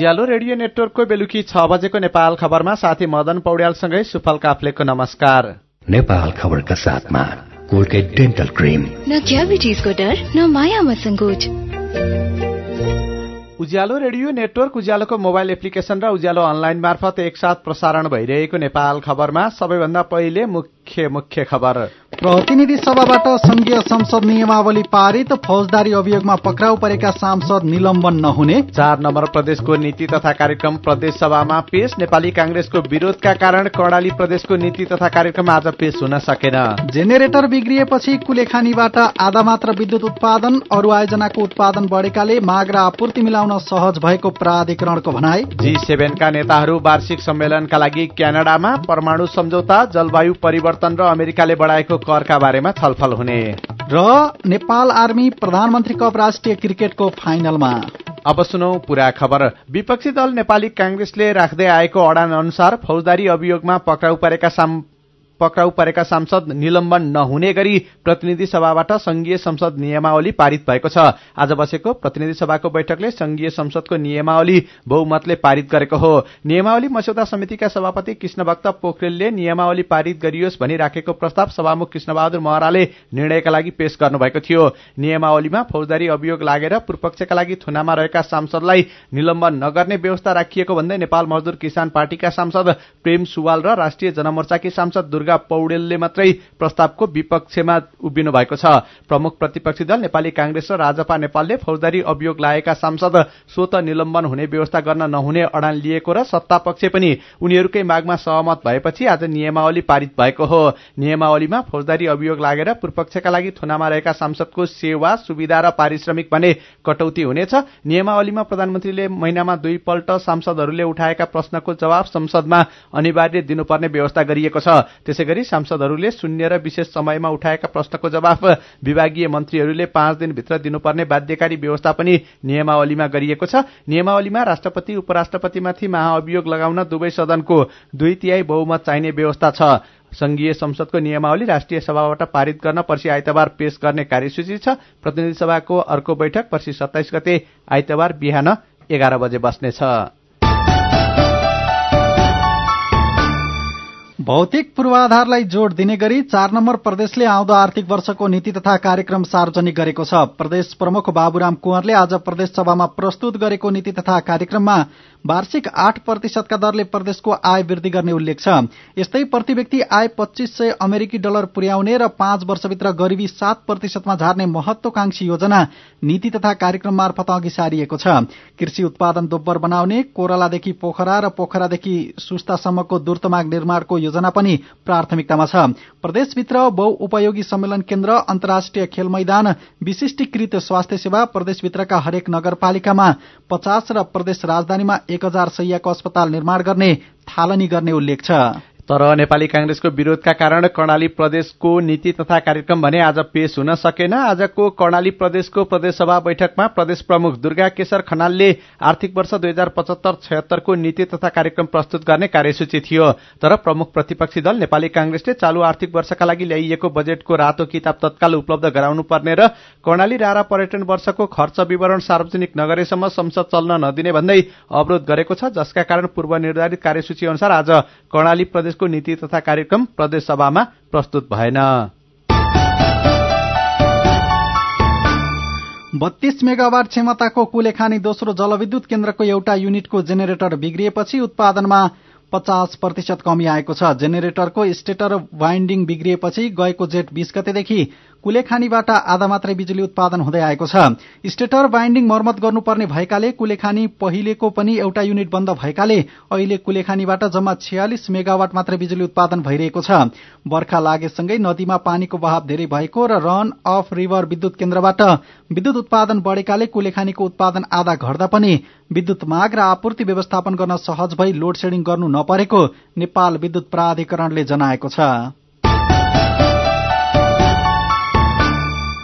उज्यालो radio नेटवर्कको बेलुकी छ बजेको नेपाल खबरमा साथी मदन पौड्यालसँगै सुफल काफ्लेको नमस्कार। नेपाल खबरका साथमा कोलगेट डेन्टल क्रिम। न क्याभिटिजको डर न मायामा सङ्कोच। उज्यालो रेडियो नेटवर्क उज्यालोको मोबाइल एप्लिकेशन र उज्यालो अनलाइन मार्फत एकसाथ प्रसारण भइरहेको नेपाल खबरमा सबैभन्दा पहिले मुख्य मुख्य खबर। प्रतिनिधि सभाबाट संघीय संसद नियमावली पारित फौजदारी अभियोगमा पक्राउ परेका सांसद निलम्बन नहुने। चार नम्बर प्रदेशको नीति तथा कार्यक्रम प्रदेश सभामा पेश। नेपाली कांग्रेसको विरोधका कारण कर्णाली प्रदेशको नीति तथा कार्यक्रम आज पेश हुन सकेन। जेनेरेटर बिग्रिएपछि कुलेखानीबाट आधा मात्र विद्युत उत्पादन अरू आयोजनाको उत्पादन बढेकाले माग र आपूर्ति मिलाउन सहज भएको प्राधिकरणको भनाई। जी सेभेनका नेताहरू वार्षिक सम्मेलनका लागि क्यानाडामा परमाणु सम्झौता जलवायु परिवर्तन र अमेरिकाले बढाएको करका बारेमा छलफल हुने। र नेपाल आर्मी प्रधानमन्त्री कप राष्ट्रिय क्रिकेटको फाइनलमा। अब सुनौ पूरा खबर। विपक्षी दल नेपाली कांग्रेसले राख्दै आएको अडान अनुसार फौजदारी अभियोगमा पक्राउ परेका पक्राउ परेका सांसद निलम्बन नहुने गरी प्रतिनिधि सभाबाट संघीय संसद नियमावली पारित भएको छ। आज बसेको प्रतिनिधि सभाको बैठकले संघीय संसदको नियमावली बहुमतले पारित गरेको हो। नियमावली मस्यौदा समितिका सभापति कृष्णभक्त पोखरेलले नियमावली पारित गरियोस् भनी राखेको प्रस्ताव सभामुख कृष्णबहादुर महराले निर्णयका लागि पेश गर्नुभएको थियो। नियमावलीमा फौजदारी अभियोग लागेर पूर्वपक्षका लागि थुनामा रहेका सांसदलाई निलम्बन नगर्ने व्यवस्था राखिएको भन्दै नेपाल मजदूर किसान पार्टीका सांसद प्रेम सुवाल र राष्ट्रिय जनमोर्चाकी सांसद दुर्गा दुर्गा पौडेलले मात्रै प्रस्तावको विपक्षमा उभिनु भएको छ। प्रमुख प्रतिपक्षी दल नेपाली कांग्रेस र राजपा नेपालले फौजदारी अभियोग लागेका सांसद स्वत निलम्बन हुने व्यवस्था गर्न नहुने अडान लिएको र सत्ता पक्ष पनि उनीहरूकै मागमा सहमत भएपछि आज नियमावली पारित भएको हो। नियमावलीमा फौजदारी अभियोग लागेर पूर्वपक्षका लागि थुनामा रहेका सांसदको सेवा सुविधा र पारिश्रमिक भने कटौती हुनेछ। नियमावलीमा प्रधानमन्त्रीले महिनामा दुईपल्ट सांसदहरूले उठाएका प्रश्नको जवाब संसदमा अनिवार्य दिनुपर्ने व्यवस्था गरिएको छ। त्यसै गरी सांसदहरूले शून्य र विशेष समयमा उठाएका प्रश्नको जवाफ विभागीय मन्त्रीहरूले पाँच दिनभित्र दिनुपर्ने बाध्यकारी व्यवस्था पनि नियमावलीमा गरिएको छ। नियमावलीमा राष्ट्रपति उपराष्ट्रपतिमाथि महाअभियोग लगाउन दुवै सदनको दुई तिहाई बहुमत चाहिने व्यवस्था छ। संघीय संसदको नियमावली राष्ट्रिय सभाबाट पारित गर्न पर्सि आइतबार पेश गर्ने कार्यसूची छ। प्रतिनिधि सभाको अर्को बैठक पर्सि सत्ताइस गते आइतबार बिहान एघार बजे बस्नेछ। भौतिक पूर्वाधारलाई जोड़ दिने गरी चार नम्बर प्रदेशले आउँदो आर्थिक वर्षको नीति तथा कार्यक्रम सार्वजनिक गरेको छ। प्रदेश प्रमुख बाबुराम कुँवरले आज प्रदेश सभामा प्रस्तुत गरेको नीति तथा कार्यक्रममा वार्षिक आठ प्रतिशतका दरले प्रदेशको आय वृद्धि गर्ने उल्लेख छ। यस्तै प्रति व्यक्ति आय पच्चीस सय अमेरिकी डलर पुर्याउने र पाँच वर्षभित्र गरिबी सात प्रतिशतमा झार्ने महत्वाकांक्षी योजना नीति तथा कार्यक्रम मार्फत अघि सारिएको छ। कृषि उत्पादन दोब्बर बनाउने कोरालादेखि पोखरा र पोखरादेखि सुस्तासम्मको दूर्तमाग निर्माणको योजना पनि प्राथमिकतामा छ। प्रदेशभित्र बहुउपयोगी सम्मेलन केन्द्र अन्तर्राष्ट्रिय खेल मैदान विशिष्टीकृत स्वास्थ्य सेवा प्रदेशभित्रका हरेक नगरपालिकामा पचास र प्रदेश राजधानीमा एक हजार सयको अस्पताल निर्माण गर्ने थालनी गर्ने उल्लेख छ। तर नेपाली कांग्रेसको विरोधका कारण कर्णाली प्रदेशको नीति तथा कार्यक्रम भने आज पेश हुन सकेन। आजको कर्णाली प्रदेशको प्रदेशसभा बैठकमा प्रदेश प्रमुख दुर्गा केशर खनालले आर्थिक वर्ष दुई हजार पचहत्तर छयत्तरको नीति तथा कार्यक्रम प्रस्तुत गर्ने कार्यसूची थियो। तर प्रमुख प्रतिपक्षी दल नेपाली कांग्रेसले चालू आर्थिक वर्षका लागि ल्याइएको बजेटको रातो किताब तत्काल उपलब्ध गराउनु पर्ने र कर्णाली रारा पर्यटन वर्षको खर्च विवरण सार्वजनिक नगरेसम्म संसद चल्न नदिने भन्दै अवरोध गरेको छ जसका कारण पूर्व निर्धारित कार्यसूची अनुसार आज कर्णाली प्रदेश प्रदेशको नीति तथा कार्यक्रम प्रदेश सभामा प्रस्तुत भएन। बत्तीस मेगावाट क्षमताको कुलेखानी दोस्रो जलविद्युत केन्द्रको एउटा युनिटको जेनेरेटर बिग्रिएपछि उत्पादनमा पचास प्रतिशत कमी आएको छ। जेनेरेटरको स्टेटर वाइन्डिङ बिग्रिएपछि गएको जेठ बीस गतेदेखि कुलेखानीबाट आधा मात्रै बिजुली उत्पादन हुँदै आएको छ। स्टेटर बाइन्डिङ मर्मत गर्नुपर्ने भएकाले कुलेखानी पहिलेको पनि एउटा युनिट बन्द भएकाले अहिले कुलेखानीबाट जम्मा छयालिस मेगावाट मात्रै बिजुली उत्पादन भइरहेको छ। बर्खा लागेसँगै नदीमा पानीको बहाव धेरै भएको र रन अफ रिभर विद्युत केन्द्रबाट विद्युत उत्पादन बढ़ेकाले कुलेखानीको उत्पादन आधा घट्दा पनि विद्युत माग र आपूर्ति व्यवस्थापन गर्न सहज भई लोड सेडिङ गर्नु नपरेको नेपाल विद्युत प्राधिकरणले जनाएको छ।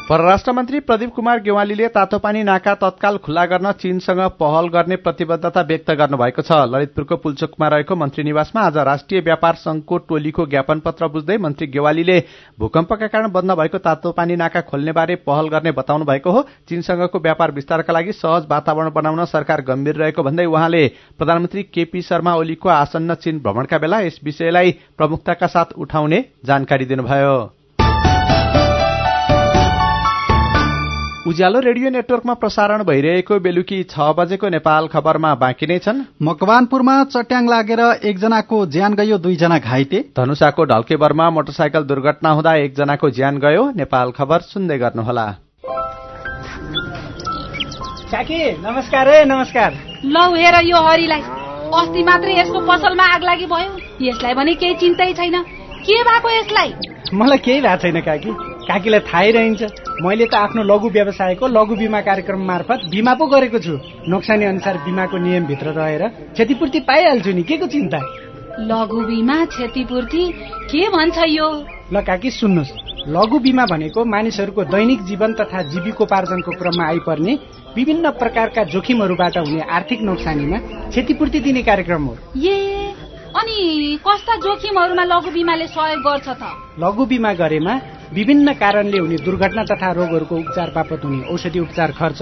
परराष्ट्र मन्त्री प्रदीप कुमार गेवालीले तातोपानी नाका तत्काल खुल्ला गर्न चीनसँग पहल गर्ने प्रतिबद्धता व्यक्त गर्नुभएको छ। ललितपुरको पुल्चोकमा रहेको मन्त्री निवासमा आज राष्ट्रिय व्यापार संघको टोलीको ज्ञापन पत्र बुझ्दै मन्त्री गेवालीले भूकम्पका कारण बन्द भएको तातोपानी नाका खोल्ने बारे पहल गर्ने बताउनु भएको हो। चीनसँगको व्यापार विस्तारका लागि सहज वातावरण बनाउन सरकार गम्भीर रहेको भन्दै उहाँले प्रधानमन्त्री केपी शर्मा ओलीको आसन्न चीन भ्रमणका बेला यस विषयलाई प्रमुखताका साथ उठाउने जानकारी दिनुभयो। उज्यालो रेडियो नेटवर्कमा प्रसारण भइरहेको बेलुकी छ बजेको नेपाल खबरमा बाँकी नै छन्। मकवानपुरमा चट्याङ लागेर एकजनाको ज्यान गयो दुईजना घाइते। धनुषाको ढल्केबरमा मोटरसाइकल दुर्घटना हुँदा एकजनाको ज्यान गयो। नेपाल खबर सुन्दै गर्नुहोला। काकी नमस्कार है नमस्कार। लौ हेर यो हरिलाई। अस्ति मात्रै यसको पसलमा आग लागि भयो। यसलाई भने केही चिन्तै छैन। के भएको यसलाई? मलाई केही भएको छैन काकी। काकीलाई थाहै रहन्छ। मैले त आफ्नो लघु व्यवसायको लघु बिमा कार्यक्रम मार्फत बिमा पो गरेको छु। नोक्सानी अनुसार बिमाको नियमभित्र रहेर क्षतिपूर्ति पाइहाल्छु नि। के को चिन्ता? लघु बिमा क्षतिपूर्ति? के भन्छ यो? ल काकी सुन्नुहोस्। लघु बिमा भनेको मानिसहरूको दैनिक जीवन तथा जीविकोपार्जनको क्रममा आइपर्ने विभिन्न प्रकारका जोखिमहरूबाट हुने आर्थिक नोक्सानीमा क्षतिपूर्ति दिने कार्यक्रम हो। ए अनि कस्ता जोखिमहरूमा लघु बिमाले सहयोग गर्छ त? लघु बिमा गरेमा विभिन्न कारणले हुने दुर्घटना तथा रोगहरूको उपचार बापत हुने औषधि उपचार खर्च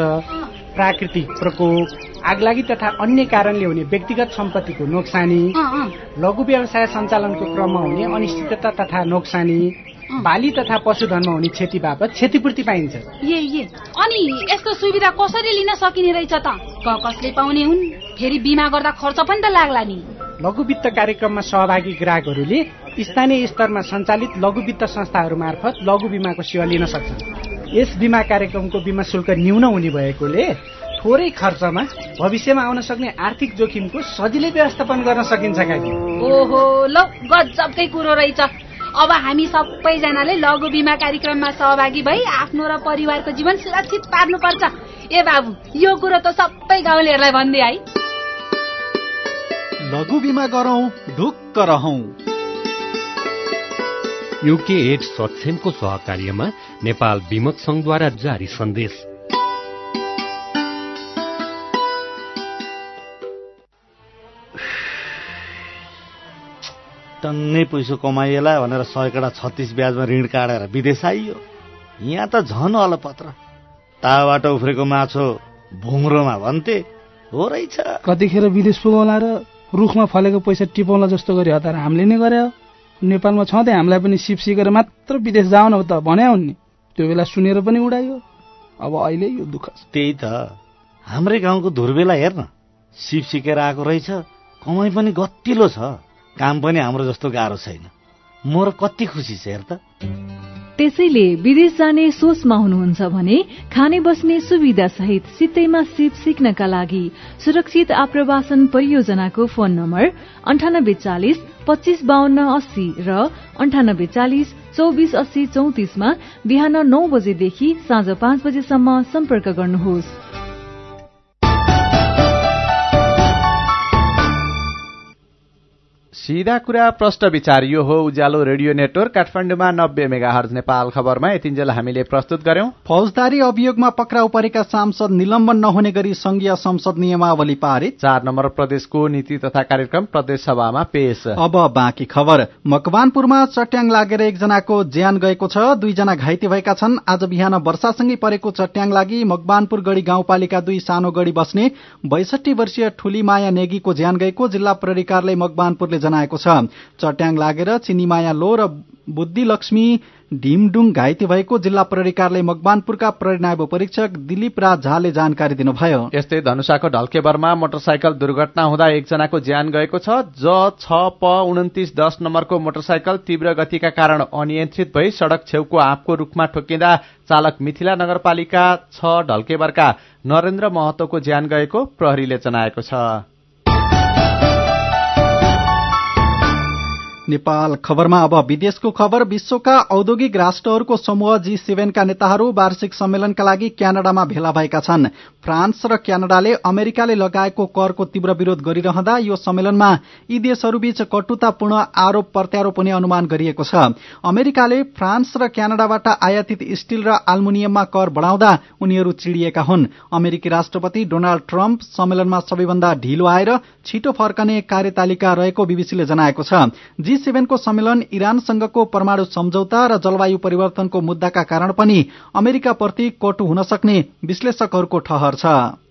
प्राकृतिक प्रकोप आगलागी तथा अन्य कारणले हुने व्यक्तिगत सम्पत्तिको नोक्सानी लघु व्यवसाय सञ्चालनको क्रममा हुने अनिश्चितता तथा नोक्सानी बाली तथा पशुधनमा हुने क्षति बापत क्षतिपूर्ति पाइन्छ। अनि यस्तो सुविधा कसरी लिन सकिने रहेछ त? कसले पाउने हुन्? फेरि बिमा गर्दा खर्च पनि त लाग्ला नि। लघु वित्त कार्यक्रममा सहभागी ग्राहकहरूले स्थानीय स्तरमा सञ्चालित लघु वित्त संस्थाहरू मार्फत लघु बिमाको सेवा लिन सक्छन्। यस बिमा कार्यक्रमको बिमा शुल्क न्यून हुने भएकोले थोरै खर्चमा भविष्यमा आउन सक्ने आर्थिक जोखिमको सजिलै व्यवस्थापन गर्न सकिन्छ ओहो ल गजबकै कुरो रहेछ। अब हामी सबैजनाले लघु बिमा कार्यक्रममा सहभागी भई आफ्नो र परिवारको जीवन सुरक्षित पार्नुपर्छ। ए बाबु यो कुरो त सबै गाउँलेहरूलाई भन्दै है लघु बिमा गरौँ ढुक्क रहौं। युके एड सक्षमको सहकार्यमा नेपाल विमक संघद्वारा जारी सन्देश। टन्नै पैसो कमाइएला भनेर सयकडा छत्तिस ब्याजमा ऋण काटेर विदेश आइयो। यहाँ त झन अलपत्र। ताबाट उफ्रेको माछो भुङ्रोमा भन्थे। हो रहेछ। कतिखेर विदेश पुगौला र रुखमा फलेको पैसा टिपाउला जस्तो गरी हतार हामीले नै गरे नेपालमा छँदै हामीलाई पनि सिप सिकेर मात्र विदेश जाऊ न त भने हुन् नि। त्यो बेला सुनेर पनि उडायो। अब अहिले यो दुःख त्यही त। हाम्रै गाउँको धुर्बेला हेर्न। सिप सिकेर आएको रहेछ। कमाइ पनि गतिलो छ। काम पनि हाम्रो जस्तो गाह्रो छैन। म कति खुसी छ हेर त। त्यसैले विदेश जाने सोचमा हुनुहुन्छ भने खाने बस्ने सुविधा सहित सित्तैमा सिप सिक्नका लागि सुरक्षित आप्रवासन परियोजनाको फोन नम्बर अन्ठानब्बे चालिस पच्चिस बाहन्न अस्सी र अन्ठानब्बे चालिस चौबिस अस्सी चौतिसमा बिहान नौ बजेदेखि साँझ पाँच बजेसम्म सम्पर्क गर्नुहोस्। सिधा कुरा प्रश्न विचार। यो हो उज्यालो रेडियो नेटवर्क काठमाडौँमा नब्बे मेगा हर्ज नेपाल खबरमा। यतिन्जेल हामीले प्रस्तुत गर्यौं। फौजदारी अभियोगमा पक्राउ परेका सांसद निलम्बन नहुने गरी संघीय संसद नियमावली पारित। चार नम्बर प्रदेशको नीति तथा कार्यक्रम प्रदेश सभामा पेश। अब बाँकी खबर। मकवानपुरमा चट्याङ लागेर एकजनाको ज्यान गएको छ। दुईजना घाइते भएका छन्। आज बिहान वर्षासँगै परेको चट्याङ लागि मकवानपुर गढी गाउँपालिका दुई सानो गढी बस्ने बैसठी वर्षीय ठुली माया नेगीको ज्यान गएको जिल्ला प्रहरी कार्यालय मकवानपुरले जनाएको छ। चट्याङ लागेर चिनीमाया लो र बुद्धिलक्ष्मी ढिमडुङ घाइते भएको जिल्ला प्रहरी कार्यालय मकवानपुरका प्रहरी नायब परीक्षक दिलीप राज झाले जानकारी दिनुभयो। यस्तै धनुषाको ढल्केबरमा मोटरसाइकल दुर्घटना हुँदा एकजनाको ज्यान गएको छ। ज छ प उन्तिस दस नम्बरको मोटरसाइकल तीव्र गतिका कारण अनियन्त्रित भई सड़क छेउको आँपको रूखमा ठोकिँदा चालक मिथिला नगरपालिका छ ढल्केबरका नरेन्द्र महतोको ज्यान गएको प्रहरीले जनाएको छ। नेपाल खबरमा अब विदेशको खबर। विश्वका औद्योगिक राष्ट्रहरूको समूह जी सेभेनका नेताहरू वार्षिक सम्मेलनका लागि क्यानाडामा भेला भएका छन्। फ्रान्स र क्यानाडाले अमेरिकाले लगाएको करको तीव्र विरोध गरिरहँदा यो सम्मेलनमा यी देशहरूबीच कटुतापूर्ण आरोप प्रत्यारोप हुने अनुमान गरिएको छ। अमेरिकाले फ्रान्स र क्यानाडाबाट आयातित स्टील र आल्मुनियममा कर बढ़ाउँदा उनीहरू चिडिएका हुन्। अमेरिकी राष्ट्रपति डोनाल्ड ट्रम्प सम्मेलनमा सबैभन्दा ढिलो आएर छिटो फर्कने कार्यतालिका रहेको बीबीसीले जनाएको छ। जी सेभेनको सम्मेलन इरानसँगको परमाणु सम्झौता र जलवायु परिवर्तनको मुद्दाका कारण पनि अमेरिकाप्रति कटु हुन सक्ने विश्लेषकहरूको ठहर छ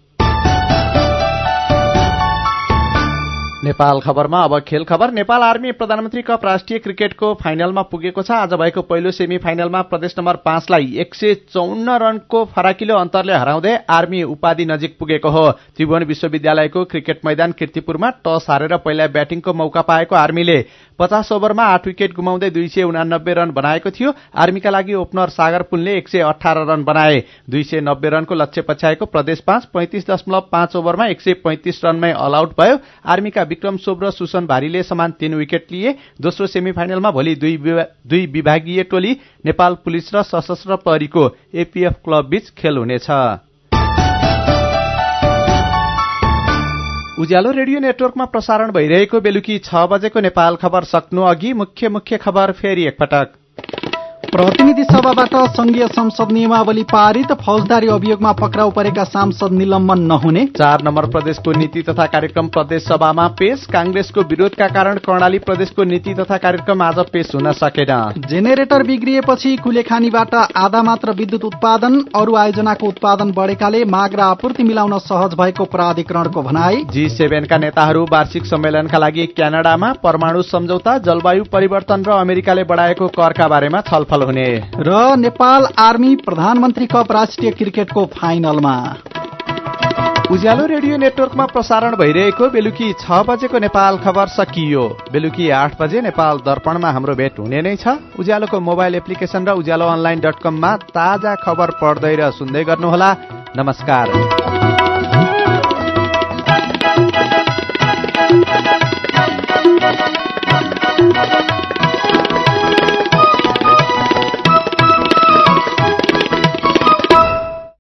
नेपाल खबरमा। अब खेल खबर। नेपाल आर्मी प्रधानमन्त्री कप राष्ट्रिय क्रिकेटको फाइनलमा पुगेको छ। आज भएको पहिलो सेमी फाइनलमा प्रदेश नम्बर पाँचलाई एक सय चौन्न रनको फराकिलो अन्तरले हराउँदै आर्मी उपाधि नजिक पुगेको हो। त्रिभुवन विश्वविद्यालयको क्रिकेट मैदान किर्तिपुरमा टस हारेर पहिला ब्याटिङको मौका पाएको आर्मीले। पचास ओभरमा आठ विकेट गुमाउँदै दुई सय उनानब्बे रन बनाएको थियो। आर्मीका लागि ओपनर सागर पुलले एक सय अठार रन बनाए। दुई सय नब्बे रनको लक्ष्य पछ्याएको प्रदेश पाँच। पैंतिस दशमलव पाँच ओभरमा एक सय पैंतिस रनमै अल आउट भयो। आर्मीका विक्रम सोब र सुसन भारीले समान तीन विकेट लिए। दोस्रो सेमी फाइनलमा भोलि दुई विभागीय टोली नेपाल पुलिस र सशस्त्र प्रहरीको एपीएफ क्लब बीच खेल हुनेछ। उज्यालो रेडियो नेटवर्कमा प्रसारण भइरहेको बेलुकी छ बजेको नेपाल खबर सक्नु अघि मुख्य मुख्य खबर फेरि एकपटक। प्रतिनिधि सभाबाट संघीय संसद नियमावली पारित फौजदारी अभियोगमा पक्राउ परेका सांसद निलम्बन नहुने। चार नम्बर प्रदेशको नीति तथा कार्यक्रम प्रदेश सभामा पेश। कांग्रेसको विरोधका कारण कर्णाली प्रदेशको नीति तथा कार्यक्रम आज पेश हुन सकेन। जेनेरेटर बिग्रिएपछि कुलेखानीबाट आधा मात्र विद्युत उत्पादन अरू आयोजनाको उत्पादन बढेकाले माग र आपूर्ति मिलाउन सहज भएको प्राधिकरणको भनाई। जी सेभेनका नेताहरू वार्षिक सम्मेलनका लागि क्यानाडामा परमाणु सम्झौता जलवायु परिवर्तन र अमेरिकाले बढाएको करका बारेमा छलफल हुने। र नेपाल आर्मी प्रधानमन्त्री कप राष्ट्रिय क्रिकेटको फाइनलमा। उज्यालो रेडियो नेटवर्कमा प्रसारण भइरहेको बेलुकी छ बजेको नेपाल खबर सकियो। बेलुकी आठ बजे नेपाल दर्पणमा हाम्रो भेट हुने नै छ। उज्यालोको मोबाइल एप्लिकेशन र उज्यालो अनलाइन डट कममा ताजा खबर पढ्दै र सुन्दै गर्नुहोला। नमस्कार।